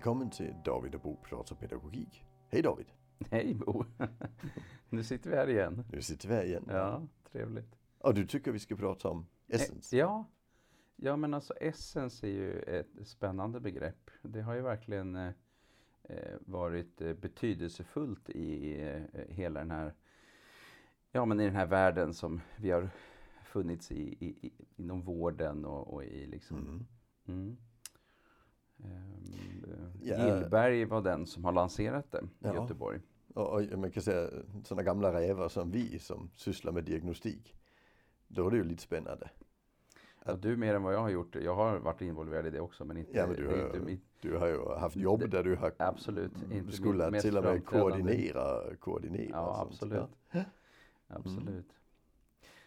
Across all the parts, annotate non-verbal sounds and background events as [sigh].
Välkommen till David och Bo pratar pedagogik. Hej David! Hej Bo! [laughs] nu sitter vi här igen. Nu sitter vi här igen. Ja, trevligt. Och du tycker vi ska prata om? Eh, ja. ja, men alltså essence är ju ett spännande begrepp. Det har ju verkligen eh, eh varit eh, betydelsefullt i eh, hela den här Ja, men i den här världen som vi har funnits i, i, i inom vården och, och i liksom mm. Mm. Gillberg var den som har lanserat det ja. i Göteborg. Och, och, man kan säga sådana gamla rävar som vi som sysslar med diagnostik. Då är det ju lite spännande. Ja, du mer än vad jag har gjort. Jag har varit involverad i det också men inte, ja, men du, har, inte mitt, du har ju haft jobb det, där du har absolut, inte skulle till och med koordinera, koordinera. Ja, absolut. Ja. Absolut. Mm.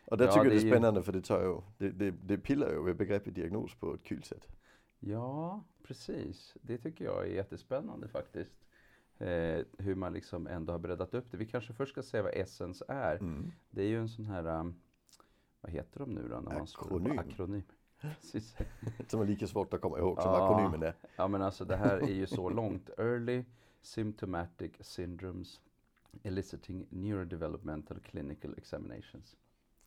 Och det ja, tycker jag det är spännande ju... för det, tar ju, det, det, det pillar ju vid begreppet diagnos på ett kul sätt. Ja, precis. Det tycker jag är jättespännande faktiskt. Eh, hur man liksom ändå har breddat upp det. Vi kanske först ska säga vad Essence är. Mm. Det är ju en sån här, um, vad heter de nu då? När akronym. Man akronym. [laughs] Precis. [laughs] som är lika svårt att komma ihåg som ja, akronymen är. Ja men alltså det här är ju så [laughs] långt. Early Symptomatic Syndromes Eliciting Neurodevelopmental Clinical Examinations.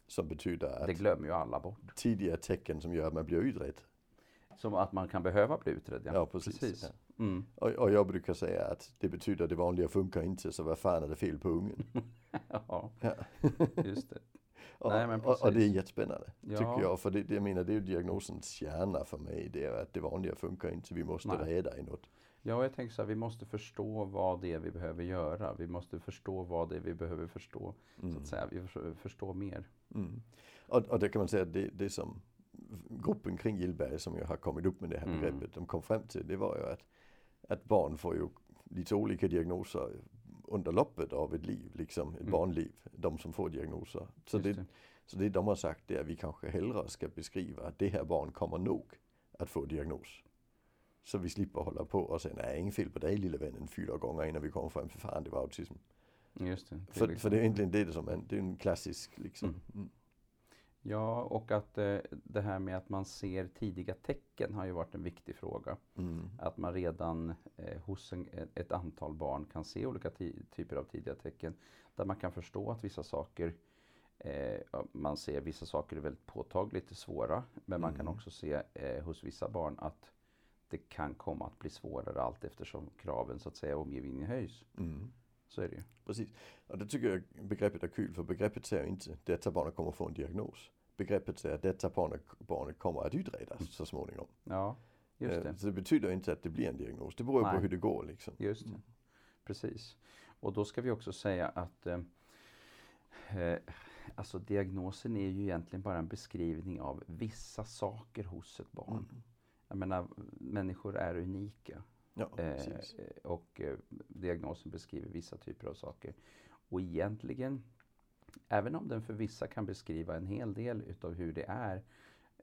Som betyder att det glömmer ju alla bort. Tidiga tecken som gör att man blir utredd. Som att man kan behöva bli utredd, ja. ja precis. precis. Mm. Och, och, jag brukar säga att det betyder att det vanliga funkar inte, så vad fan är det fel på ungen? [laughs] ja, ja. [laughs] just det. och, Nej, men och, och, det är jättespännande, ja. tycker jag. För det, jag menar, det är ju diagnosens kärna för mig. Det är att det vanliga funkar inte, vi måste Nej. reda i något. Ja, jag tänker så här, vi måste förstå vad det är vi behöver göra. Vi måste förstå vad det är vi behöver förstå. Mm. Så att säga, vi förstår mer. Mm. Och, och det kan man säga, det, det som gruppen kring Gillberg som ju har kommit upp med det här mm. begreppet, de kom fram till det var ju att, att barn får ju lite olika diagnoser under loppet av ett liv, liksom ett mm. barnliv, de som får diagnoser. Så det, det. så det de har sagt är att vi kanske hellre ska beskriva att det här barn kommer nog att få diagnos. Så vi slipper hålla på och säga, nej, inget fel på dig lille vännen fyra gånger innan vi kommer fram till fan det var autism. Just det. det för, liksom. för det är egentligen det som är, det är en klassisk liksom. Mm. Ja, och att eh, det här med att man ser tidiga tecken har ju varit en viktig fråga. Mm. Att man redan eh, hos en, ett antal barn kan se olika typer av tidiga tecken. Där man kan förstå att vissa saker eh, man ser vissa saker är väldigt påtagligt svåra. Men man kan mm. också se eh, hos vissa barn att det kan komma att bli svårare allt eftersom kraven så att säga omgivningen höjs. Mm. Så är det ju. Precis. Och det tycker jag begreppet är kul för begreppet säger inte detta barnet kommer få en diagnos. Begreppet säger att detta barnet, barnet kommer att utredas mm. så småningom. Ja, just det. Så det betyder inte att det blir en diagnos. Det beror Nej. på hur det går liksom. Just det. Precis. Och då ska vi också säga att eh, eh, Alltså diagnosen är ju egentligen bara en beskrivning av vissa saker hos ett barn. Mm. Jag menar, människor är unika. Ja, eh, och eh, diagnosen beskriver vissa typer av saker. Och egentligen, även om den för vissa kan beskriva en hel del utav hur det är,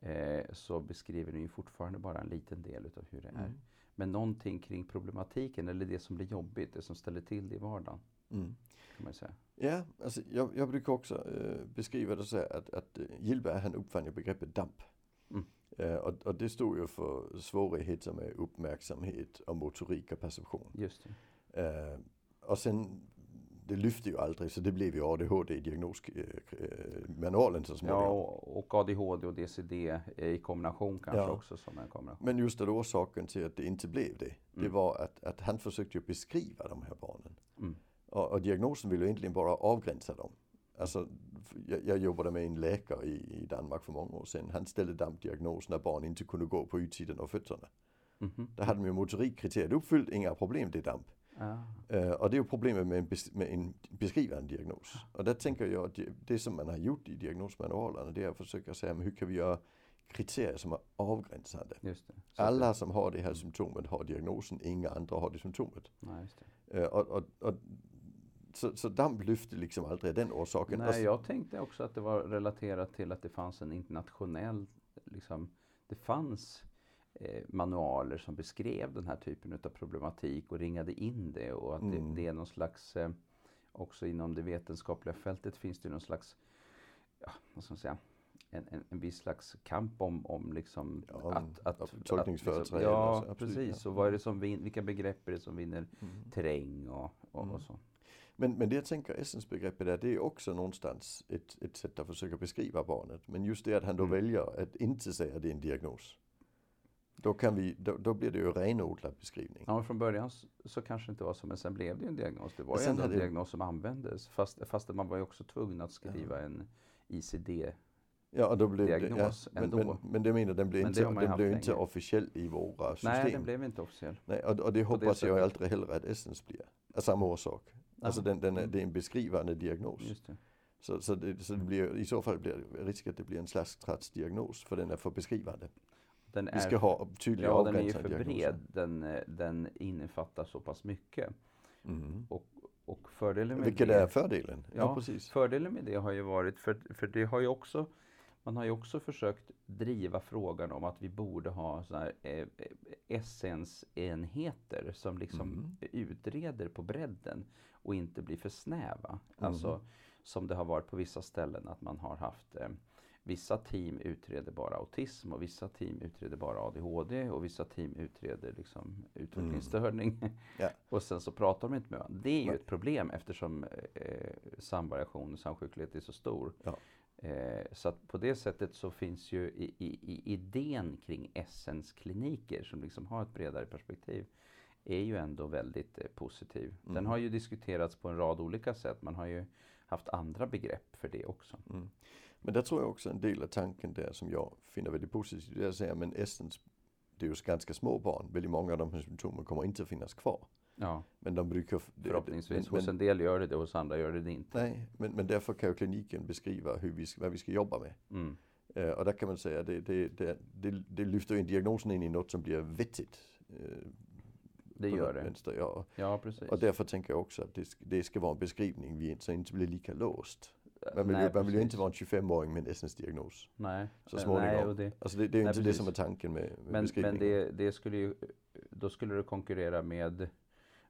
eh, så beskriver den ju fortfarande bara en liten del utav hur det mm. är. Men någonting kring problematiken, eller det som blir jobbigt, det som ställer till det i vardagen. Mm. Kan man säga. Ja, alltså jag, jag brukar också eh, beskriva det så här att, att Gillberg han uppfann ju begreppet DAMP. Mm. Eh, och, och, det stod ju för svårigheter med uppmärksamhet och motorik och perception. Just eh, och sen, det lyfte ju aldrig så det blev ju ADHD i diagnosmanualen eh, så småningom. Ja, och ADHD och DCD i kombination kanske ja. också som en kombination. Men just det orsaken till att det inte blev det, det mm. var att, att han försökte ju beskriva de här barnen. Mm. Och, och diagnosen ville egentligen bara avgränsa dem. Alltså, jag, jag jobbade med en läkare i, i, Danmark för många år sedan. Han ställde DAMP-diagnos när barn inte kunde gå på utsidan av fötterna. Mm -hmm. Där hade de ju motorikkriteriet uppfyllt, inga problem, det är DAMP. Ah. Uh, och det är ju problemet med en, bes med en beskrivande diagnos. Och där tänker jag att det, det som man har gjort i diagnosmanualerna det är att försöka säga, men hur kan vi göra kriterier som är avgränsande. Alla som har det här symptomet har diagnosen, inga andra har det symptomet. Nej, det. Uh, och, och, och, så, så damp lyfte liksom aldrig den orsaken. Nej, jag tänkte också att det var relaterat till att det fanns en internationell, liksom, det fanns manualer som beskrev den här typen av problematik och ringade in det och att mm. det, det, är någon slags, eh, också inom det vetenskapliga fältet finns det någon slags, ja, vad ska man säga, en, en, en viss slags kamp om, om liksom Ja, att, att, att tolkningsföreträde liksom, Ja, så, absolut, precis. ja. Och vad är det som vin, vilka begrepp är det som vinner Mm. terräng och, och, Mm. och så. Men, men det jag tänker essensbegreppet är, det är också någonstans ett, ett sätt att försöka beskriva barnet. Men just det att han då Mm. väljer att inte säga att det är en diagnos. Då, kan vi, då, då blir det ju renodlad beskrivning. Ja, från början så, så kanske det inte var så, men sen blev det ju en diagnos. Det var ju ändå en diagnos som användes. Fast, fast man var ju också tvungen att skriva en ICD. Ja, då blev det, ja, men, ändå. men, men det menar den blev Men inte, det den blev inte officiell i våra system. Nej, den blev inte officiell. Nej, och, och det hoppas jag sättet. aldrig heller att Essens blir. Av samma orsak. Alltså den, den är, Mm. det är en beskrivande diagnos. Det. Så, så, det, så det blir, i så fall blir det risk att det blir en slags diagnos för den är för beskrivande. Den Vi ska ha tydliga ja, den är ju för diagnoser. bred. Den, den innefattar så pass mycket. Mm. Och, och fördelen med Vilket det, är fördelen. Ja, Ja, precis. Fördelen med det har ju varit, för, för det har ju också man har ju också försökt driva frågan om att vi borde ha så här, eh, essensenheter som liksom Mm. utreder på bredden och inte blir för snäva. Mm. Alltså som det har varit på vissa ställen att man har haft eh, Vissa team utreder bara autism och vissa team utreder bara ADHD och vissa team utreder liksom utvecklingsstörning. Ja. [laughs] och sen så pratar de inte med varandra. Det är ju Nej. ett problem eftersom eh, samvariation och samsjuklighet är så stor. Ja. Eh, så att på det sättet så finns ju i, i, i idén kring Essens-kliniker som liksom har ett bredare perspektiv är ju ändå väldigt eh, positiv. Den Mm. har ju diskuterats på en rad olika sätt. Man har ju haft andra begrepp för det också. Mm. Men där tror jag också en del av tanken där som jag finner väldigt positivt. Det är att säga, men Essens, det är ju ganska små barn. Väldigt många av de här symptomen kommer inte att finnas kvar. Ja, Men de brukar... det- förhoppningsvis. men, Hos en del gör det det, hos andra gör det det inte. Nej, men, men därför kan ju kliniken beskriva hur vi, vad vi ska jobba med. Mm. Eh, och där kan man säga att det, det, det, det, det lyfter in diagnosen in i något som blir vettigt. Eh, Det gör det. Vänster, ja. Ja, precis. Och därför tänker jag också att det, det ska vara en beskrivning vi så inte blir lika låst. Man vill, Nej, ju, man vill ju inte vara en 25-åring med en diagnos Nej, så småningom. nej och det, Alltså det, det är ju inte det precis. som är tanken med, med men, men det, det skulle ju, då skulle det konkurrera med,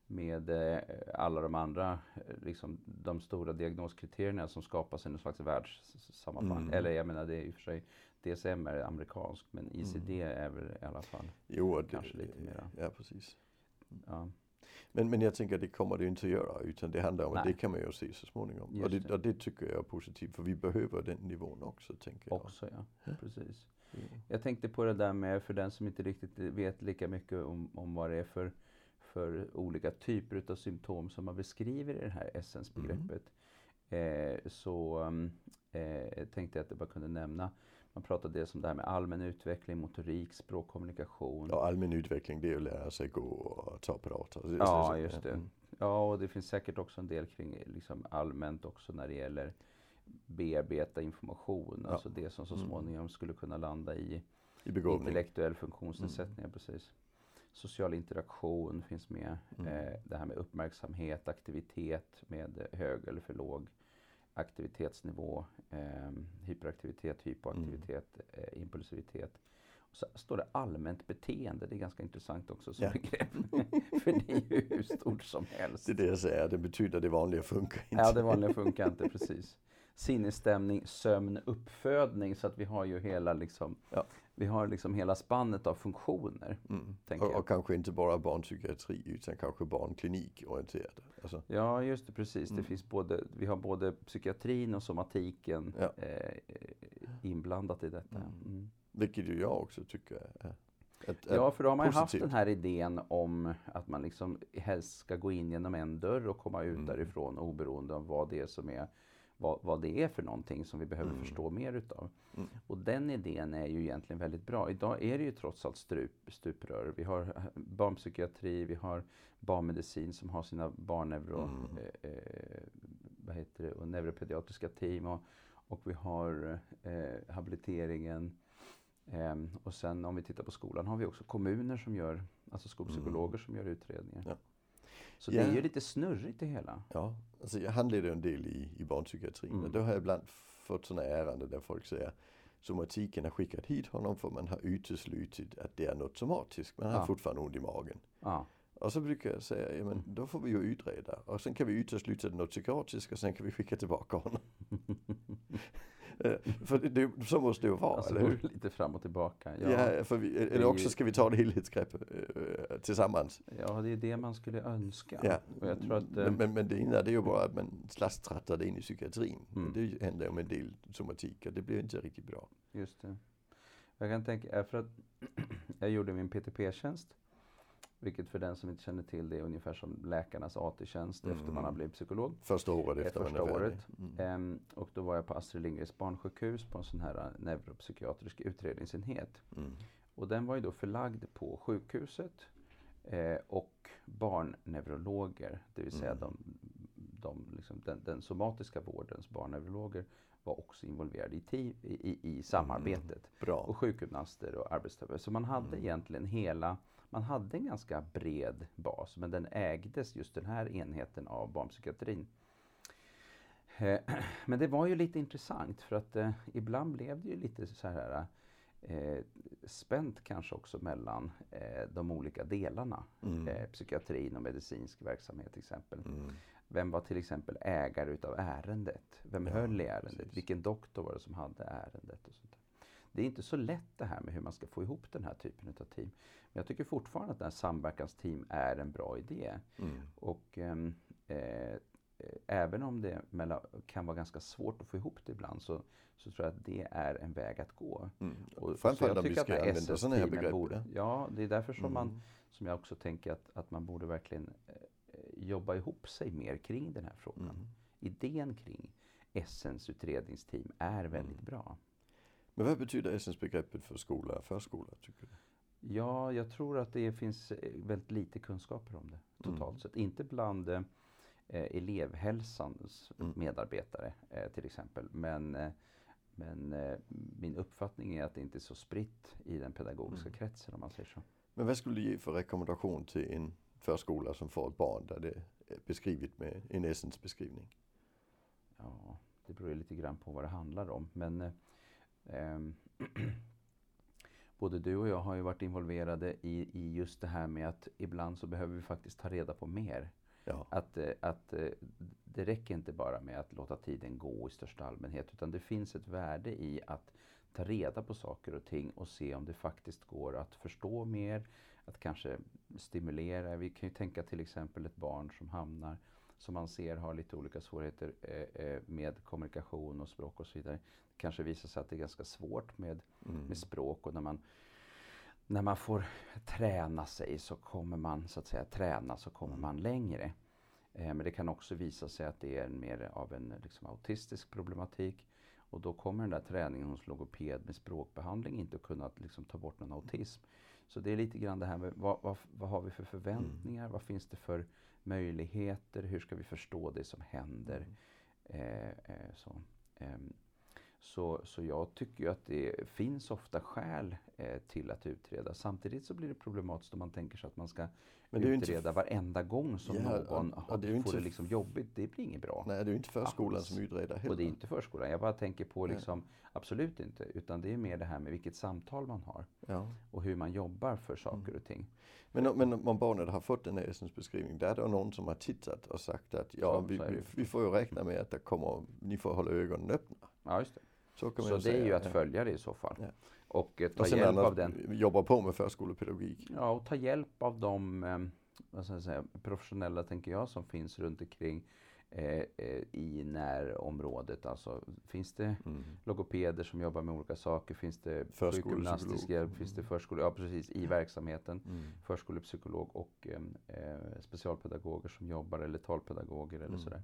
med eh, alla de andra, eh, liksom de stora diagnoskriterierna som skapas i någon slags världssammanhang. Mm. Eller jag menar det är i och för sig, DSM är amerikanskt men ICD Mm. är väl i alla fall, Jo, det, kanske lite mera. Ja, precis. ja. Men, men jag tänker att det kommer det inte att göra utan det handlar om att det kan man ju se så småningom. Just Och det, och det tycker jag är positivt för vi behöver den nivån också tänker jag. Också ja, precis. Mm. Jag tänkte på det där med, för den som inte riktigt vet lika mycket om, om vad det är för, för olika typer av symptom som man beskriver i det här essensbegreppet. Eh, så um, eh, tänkte jag att jag bara kunde nämna, man pratade dels om det här med allmän utveckling, motorik, språkkommunikation. Ja, allmän utveckling det är att lära sig gå och ta apparater. Så- Ja, just det. Mm. Ja, och det finns säkert också en del kring liksom allmänt också när det gäller bearbeta information. Ja. Alltså det som så Mm. småningom skulle kunna landa i I begåvning. Intellektuell funktionsnedsättning, precis. Social interaktion finns med. Mm. Eh, det här med uppmärksamhet, aktivitet med hög eller för låg aktivitetsnivå. Eh, hyperaktivitet, hypoaktivitet, Mm. eh, impulsivitet. Och så står det allmänt beteende, det är ganska intressant också som Ja. begrepp. [laughs] för det är ju hur stort som helst. Det är det jag säger, det betyder att det vanliga funkar inte. Ja, det vanliga funkar inte precis. Sinnesstämning, sömn, uppfödning så att vi har ju hela liksom, Ja. vi har liksom hela spannet av funktioner. Mm. Och, och kanske inte bara barnpsykiatri utan kanske barnklinikorienterade. Alltså, Ja, just det, precis. Mm. Det finns både, vi har både psykiatrin och somatiken Ja. eh, inblandat i detta. Mm. Mm. vilket ju jag också tycker är ett, Ja, för då har man ju haft positivt. den här idén om att man liksom helst ska gå in genom en dörr och komma ut Mm. därifrån oberoende av vad det är som är vad, vad det är för någonting som vi behöver Mm. förstå mer utav. Mm. Och den idén är ju egentligen väldigt bra. Idag är det ju trots allt strup, stuprör. Vi har eh, barnpsykiatri, vi har barnmedicin som har sina barnneuro, Mm. eh, eh, vad heter det, och neuropediatriska team och, och vi har eh, habiliteringen. Ehm, och sen om vi tittar på skolan har vi också kommuner som gör, alltså skolpsykologer som gör utredningar. Mm. Ja. Så det Ja. är ju lite snurrigt det hela. Ja, alltså jag handleder en del i, i barnpsykiatrin Mm. och då har jag ibland fått sådana ärenden där folk säger somatiken har skickat hit honom för man har uteslutit att det är något somatiskt men han Ja. har fortfarande ont i magen. Ja, Och så brukar jag säga, ja men då får vi ju utreda och sen kan vi utesluta något psykiatriskt och sen kan vi skicka tillbaka honom. [laughs] Eh, för det, så måste det ju vara, Alltså eller hur? [laughs] lite fram och tillbaka. Ja, för vi, eller också ju- ska vi ta det helhetsgrepp eh, tillsammans. Ja, det är det man skulle önska. Ja. Och jag tror att, eh, men, men, men det ena det är ju bara att man slastrattar det in i psykiatrin. Mm. Det händer om en del somatik och det blir inte riktigt bra. Just det. Jag kan tänka, för att [clears throat] jag gjorde min PTP-tjänst, vilket för den som inte känner till det är ungefär som läkarnas AT-tjänst efter man har Mm. blivit psykolog. Första året efter första året. Mm. Ehm, och då var jag på Astrid Lindgrens barnsjukhus på en sån här eh, neuropsykiatrisk utredningsenhet. Mm. Och den var ju då förlagd på sjukhuset eh, och barnneurologer, det vill säga Mm. de, de, liksom, den, den somatiska vårdens barnneurologer var också involverade i, i, i, i samarbetet. Bra. Och sjukgymnaster och arbetsterapeuter. Så man hade Mm. egentligen hela, man hade en ganska bred bas men den ägdes just den här enheten av barnpsykiatrin. Eh, [clears throat] Men det var ju lite intressant för att eh, ibland blev det ju lite så här eh, spänt kanske också mellan eh, de olika delarna. Mm. Eh, psykiatrin och medicinsk verksamhet till exempel. Mm. Vem var till exempel ägare utav ärendet? Vem Ja, höll i ärendet? precis. Vilken doktor var det som hade ärendet? Och sånt där. Det är inte så lätt det här med hur man ska få ihop den här typen av team. Men jag tycker fortfarande att det här samverkansteam är en bra idé. Mm. Och ehm, eh, även om det kan vara ganska svårt att få ihop det ibland så, så tror jag att det är en väg att gå. Mm. Och, så Framförallt jag om vi tycker att ska använda sådana här begrepp. Borde, ja, det är därför som, man, Mm. som jag också tänker att, att man borde verkligen eh, jobba ihop sig mer kring den här frågan. Mm. Idén kring Essens utredningsteam är väldigt Mm. bra. Men vad betyder essensbegreppet för skola och förskola? Tycker du? Ja, jag tror att det finns eh, väldigt lite kunskaper om det totalt Mm. sett. Inte bland eh, elevhälsans Mm. medarbetare eh, till exempel. Men, eh, men eh, min uppfattning är att det inte är så spritt i den pedagogiska Mm. kretsen om man säger så. Men vad skulle du ge för rekommendation till en förskola som får ett barn där det är beskrivet med en essensbeskrivning? Ja, det beror lite grann på vad det handlar om. Men eh, [clears throat] både du och jag har ju varit involverade i, i just det här med att ibland så behöver vi faktiskt ta reda på mer. Ja. Att, eh, att eh, det räcker inte bara med att låta tiden gå i största allmänhet utan det finns ett värde i att ta reda på saker och ting och se om det faktiskt går att förstå mer, att kanske stimulera. Vi kan ju tänka till exempel ett barn som hamnar, som man ser har lite olika svårigheter eh, eh, med kommunikation och språk och så vidare. Det kanske visar sig att det är ganska svårt med, Mm. med språk och när man när man får träna sig så kommer man så att säga träna så kommer Mm. man längre. Eh, men det kan också visa sig att det är mer av en liksom, autistisk problematik. Och då kommer den där träningen hos logoped med språkbehandling inte att kunna liksom, ta bort någon autism. Så det är lite grann det här med vad, vad, vad har vi för förväntningar? Vad finns det för möjligheter? Hur ska vi förstå det som händer? Eh, eh, så. Så, så jag tycker ju att det finns ofta skäl eh, till att utreda. Samtidigt så blir det problematiskt om man tänker sig att man ska ju inte utreda varenda gång som Ja, någon har, det ju får inte det liksom jobbigt. Det blir inget bra. Nej, det är inte förskolan Alls. som utreder heller. Och det är inte förskolan. Jag bara tänker på Nej. liksom, absolut inte. Utan det är mer det här med vilket samtal man har. Ja. Och hur man jobbar för saker Mm. och ting. Men, men om barnet har fått den här essensbeskrivningen, där är det någon som har tittat och sagt att ja, vi, vi, vi får ju räkna med att det kommer, ni får hålla ögonen öppna. Ja, just det. Så Så det är ju att ja. följa det i så fall. Ja. Och eh, ta Och hjälp av den. jobba på med förskolepedagogik. Ja, och ta hjälp av de eh, vad ska jag säga, professionella, tänker jag, som finns runt omkring eh, eh, i närområdet. Alltså, finns det Mm. logopeder som jobbar med olika saker? Finns det sjukgymnastisk hjälp? Finns det förskole... Ja, precis, i verksamheten. Mm. Förskolepsykolog och eh, eh, specialpedagoger som jobbar, eller talpedagoger eller Mm. sådär.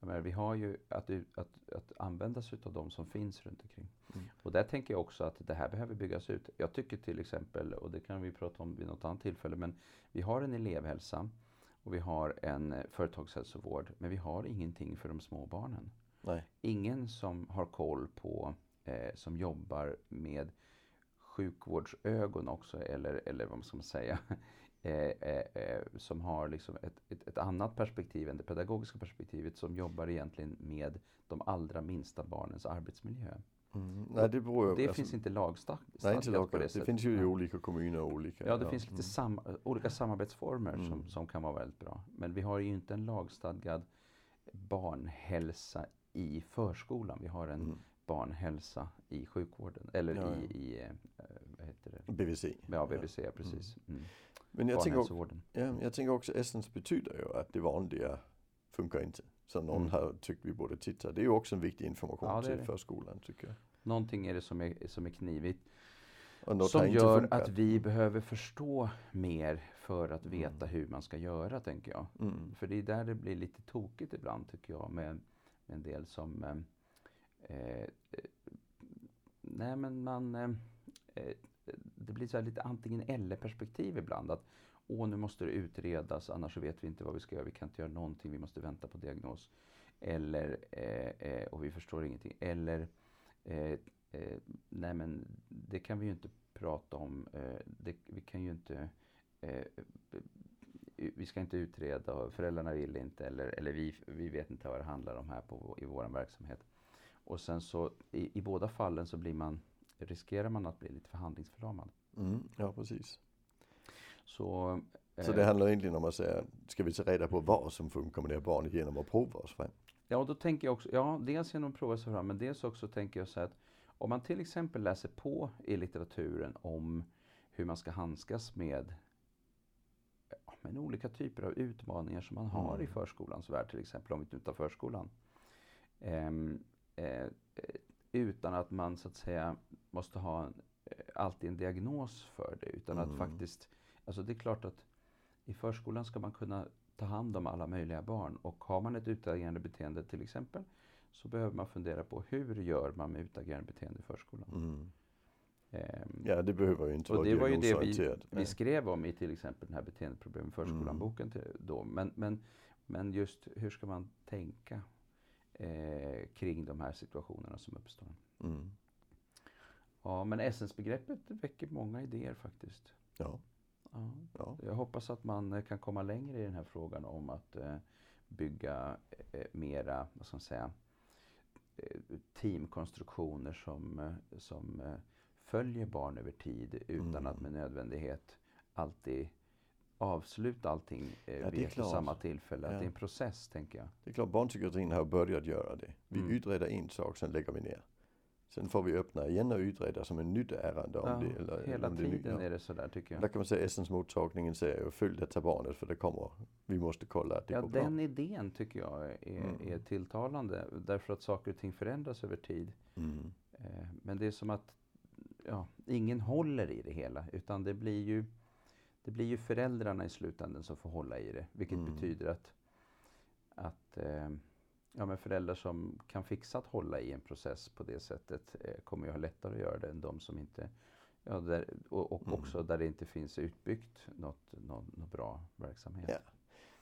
Menar, vi har ju att, att, att använda sig av de som finns runt omkring. Mm. Och där tänker jag också att det här behöver byggas ut. Jag tycker till exempel, och det kan vi prata om vid något annat tillfälle, men vi har en elevhälsa och vi har en eh, företagshälsovård, men vi har ingenting för de små barnen. Nej. Ingen som har koll på, eh, som jobbar med sjukvårdsögon också, eller, eller vad ska man säga, eh, eh, som har liksom ett, ett, ett annat perspektiv än det pedagogiska perspektivet, som jobbar egentligen med de allra minsta barnens arbetsmiljö. Mm. Nej, det beror. Det alltså, finns inte lagstadgat Nej, inte på. Det sättet. finns ju i olika kommuner och olika... Ja, det finns lite sam olika samarbetsformer som, Mm. som kan vara väldigt bra. Men vi har ju inte en lagstadgad barnhälsa i förskolan. Vi har en Mm. barnhälsa i sjukvården. Eller Ja, ja. i, i eh, vad heter det? BVC. Ja, ja. precis. Mm. Men jag tänker, också, ja, jag tänker också Essence betyder ju att det vanliga funkar inte. Så någon Mm. har tyckt vi borde titta. Det är ju också en viktig information Ja, till det. förskolan tycker jag. Någonting är det som är, som är knivigt. Som gör att vi behöver förstå mer för att veta Mm. hur man ska göra, tänker jag. Mm. För det är där det blir lite tokigt ibland, tycker jag, med, med en del som... Eh, eh, nej, men man... Eh, eh, det blir så här lite antingen eller-perspektiv ibland. Att åh, nu måste det utredas, annars så vet vi inte vad vi ska göra. Vi kan inte göra någonting, vi måste vänta på diagnos. Eller, eh, eh och vi förstår ingenting. Eller, eh, eh, nej men det kan vi ju inte prata om. Eh, det, vi kan ju inte... Eh, vi ska inte utreda föräldrarna vill inte eller, eller vi, vi vet inte vad det handlar om här på, i vår verksamhet. Och sen så i, i båda fallen så blir man, riskerar man att bli lite förhandlingsförlamad. Mm. Ja, precis. Så, Så eh, det handlar egentligen om att säga, ska vi ta reda på vad som funkar med det barnet genom att prova oss fram? Ja, och då tänker jag också, ja, dels genom att prova sig fram, men dels också tänker jag så att om man till exempel läser på i litteraturen om hur man ska handskas med ja, men olika typer av utmaningar som man har Mm. i förskolans värld, till exempel om vi tar förskolan. Eh, eh, utan att man så att säga måste ha en, alltid en diagnos för det, utan Mm. att faktiskt, alltså det är klart att i förskolan ska man kunna ta hand om alla möjliga barn. Och har man ett utagerande beteende till exempel så behöver man fundera på hur gör man med utagerande beteende i förskolan. Mm. Ehm, Ja, det behöver ju inte och vara det var ju det vi, vi skrev om i till exempel den här beteendeproblem i förskolan-boken till- då. Men, men, men just hur ska man tänka eh, kring de här situationerna som uppstår? Mm. Ja, men essensbegreppet väcker många idéer faktiskt. Ja, Ja. ja. Jag hoppas att man eh, kan komma längre i den här frågan om att eh, bygga eh, mera, vad ska man säga, eh, teamkonstruktioner som, som följer barn över tid utan Mm. att med nödvändighet alltid avsluta allting eh, Ja, vid samma tillfälle. Att Ja. det är en process, tänker jag. Det är klart barnpsykiatrin har börjat göra det. Vi Mm. utreder en sak, sen lägger vi ner. Sen får vi öppna igen och utreda som en nytt ärende om Ja, det. Eller, hela om det är tiden ja. är det sådär, tycker jag. Där kan man säga Essensmottagningen säger ju följ detta barnet för det kommer, vi måste kolla att det Ja, går bra. den idén tycker jag är, Mm. är tilltalande. Därför att saker och ting förändras över tid. Mm. Eh, Men det är som att ja, ingen håller i det hela. Utan det blir ju, det blir ju föräldrarna i slutändan som får hålla i det. Vilket Mm. betyder att, att eh, ja, men föräldrar som kan fixa att hålla i en process på det sättet eh, kommer ju ha lättare att göra det än de som inte Ja, där, och och Mm. också där det inte finns utbyggt något, något, något bra verksamhet. Ja.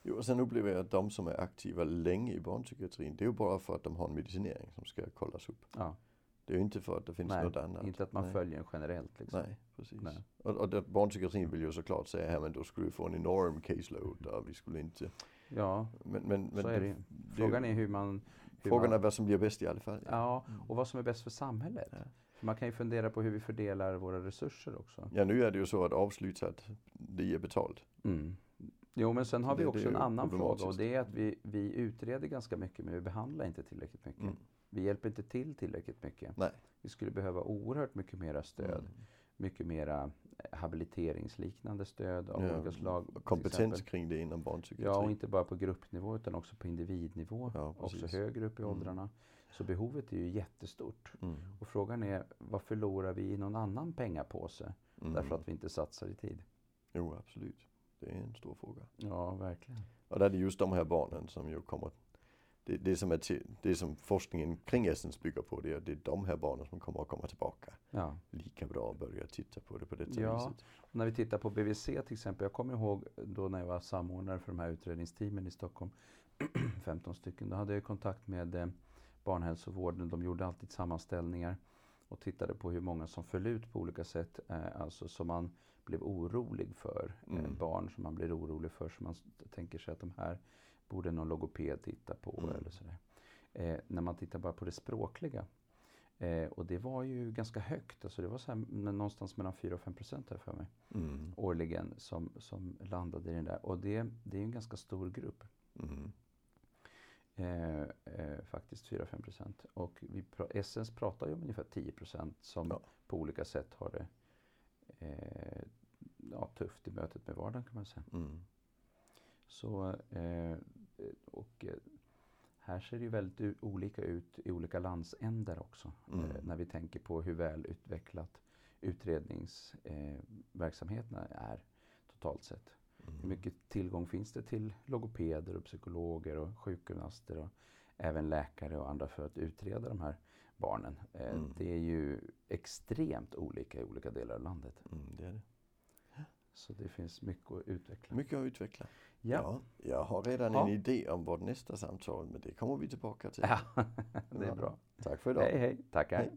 Jo, och sen upplever jag att de som är aktiva länge i barnpsykiatrin, det är ju bara för att de har en medicinering som ska kollas upp. Ja, Det är ju inte för att det finns Nej, något annat. inte att man Nej. följer den generellt. Liksom. Nej, precis. Nej. Och, och barnpsykiatrin vill ju såklart säga här men då skulle vi få en enorm caseload och vi skulle inte... Ja, Men, men, men så är det ju. Frågan är hur man... Hur Frågan man, är vad som blir bäst i alla fall. Ja, och vad som är bäst för samhället. Ja. Man kan ju fundera på hur vi fördelar våra resurser också. Ja, nu är det ju så att avslutat, det är betalt. Mm. Jo, men sen har vi det- också det är en annan fråga och det är att vi, vi utreder ganska mycket men vi behandlar inte tillräckligt mycket. Mm. Vi hjälper inte till tillräckligt mycket. Nej. Vi skulle behöva oerhört mycket mera stöd. Mm. Mycket mera habiliteringsliknande stöd av Ja, olika slag. Kompetens kring det inom barnpsykiatri. Ja, och inte bara på gruppnivå utan också på individnivå. Ja, också högre upp i Mm. åldrarna. Så behovet är ju jättestort. Mm. Och frågan är, vad förlorar vi i någon annan pengapåse? Mm. Därför att vi inte satsar i tid. Jo, absolut. Det är en stor fråga. Ja, verkligen. Och där är det just de här barnen som ju kommer det, det, som är till, det som forskningen kring Essens bygger på, det är, det är de här barnen som kommer att komma tillbaka. Ja. Lika bra att börja titta på det på detta Ja. viset. När vi tittar på BVC till exempel. Jag kommer ihåg då när jag var samordnare för de här utredningsteamen i Stockholm. [clears throat] 15 stycken. Då hade jag kontakt med eh, barnhälsovården. De gjorde alltid sammanställningar och tittade på hur många som föll ut på olika sätt. Eh, alltså som man blev orolig för. Eh, Mm. barn som man blir orolig för. Som man tänker sig att de här borde någon logoped titta på. Mm. Eller sådär. Eh, när man tittar bara på det språkliga. Eh, och det var ju ganska högt. Alltså det var så här, någonstans mellan 4 och 5 procent här för mig Mm. årligen som, som landade i den där. Och det, det är en ganska stor grupp. Mm. Eh, eh, faktiskt 4-5 procent. Och vi pra Essens pratar ju om ungefär 10 procent som ja. på olika sätt har det eh, ja, tufft i mötet med vardagen kan man säga. Mm. Så, eh, och eh, här ser det ju väldigt olika ut i olika landsändar också. Mm. Eh, när vi tänker på hur väl utvecklat utredningsverksamheterna är totalt sett. Mm. Hur mycket tillgång finns det till logopeder och psykologer och sjukgymnaster och även läkare och andra för att utreda de här barnen. Mm. Det är ju extremt olika i olika delar av landet. Mm, det är det. Så det finns mycket att utveckla. Mycket att utveckla. Ja. ja jag har redan ja. en idé om vårt nästa samtal men det kommer vi tillbaka till. Ja, [laughs] det är bra. Tack för idag. Hej hej. Tackar. Hej.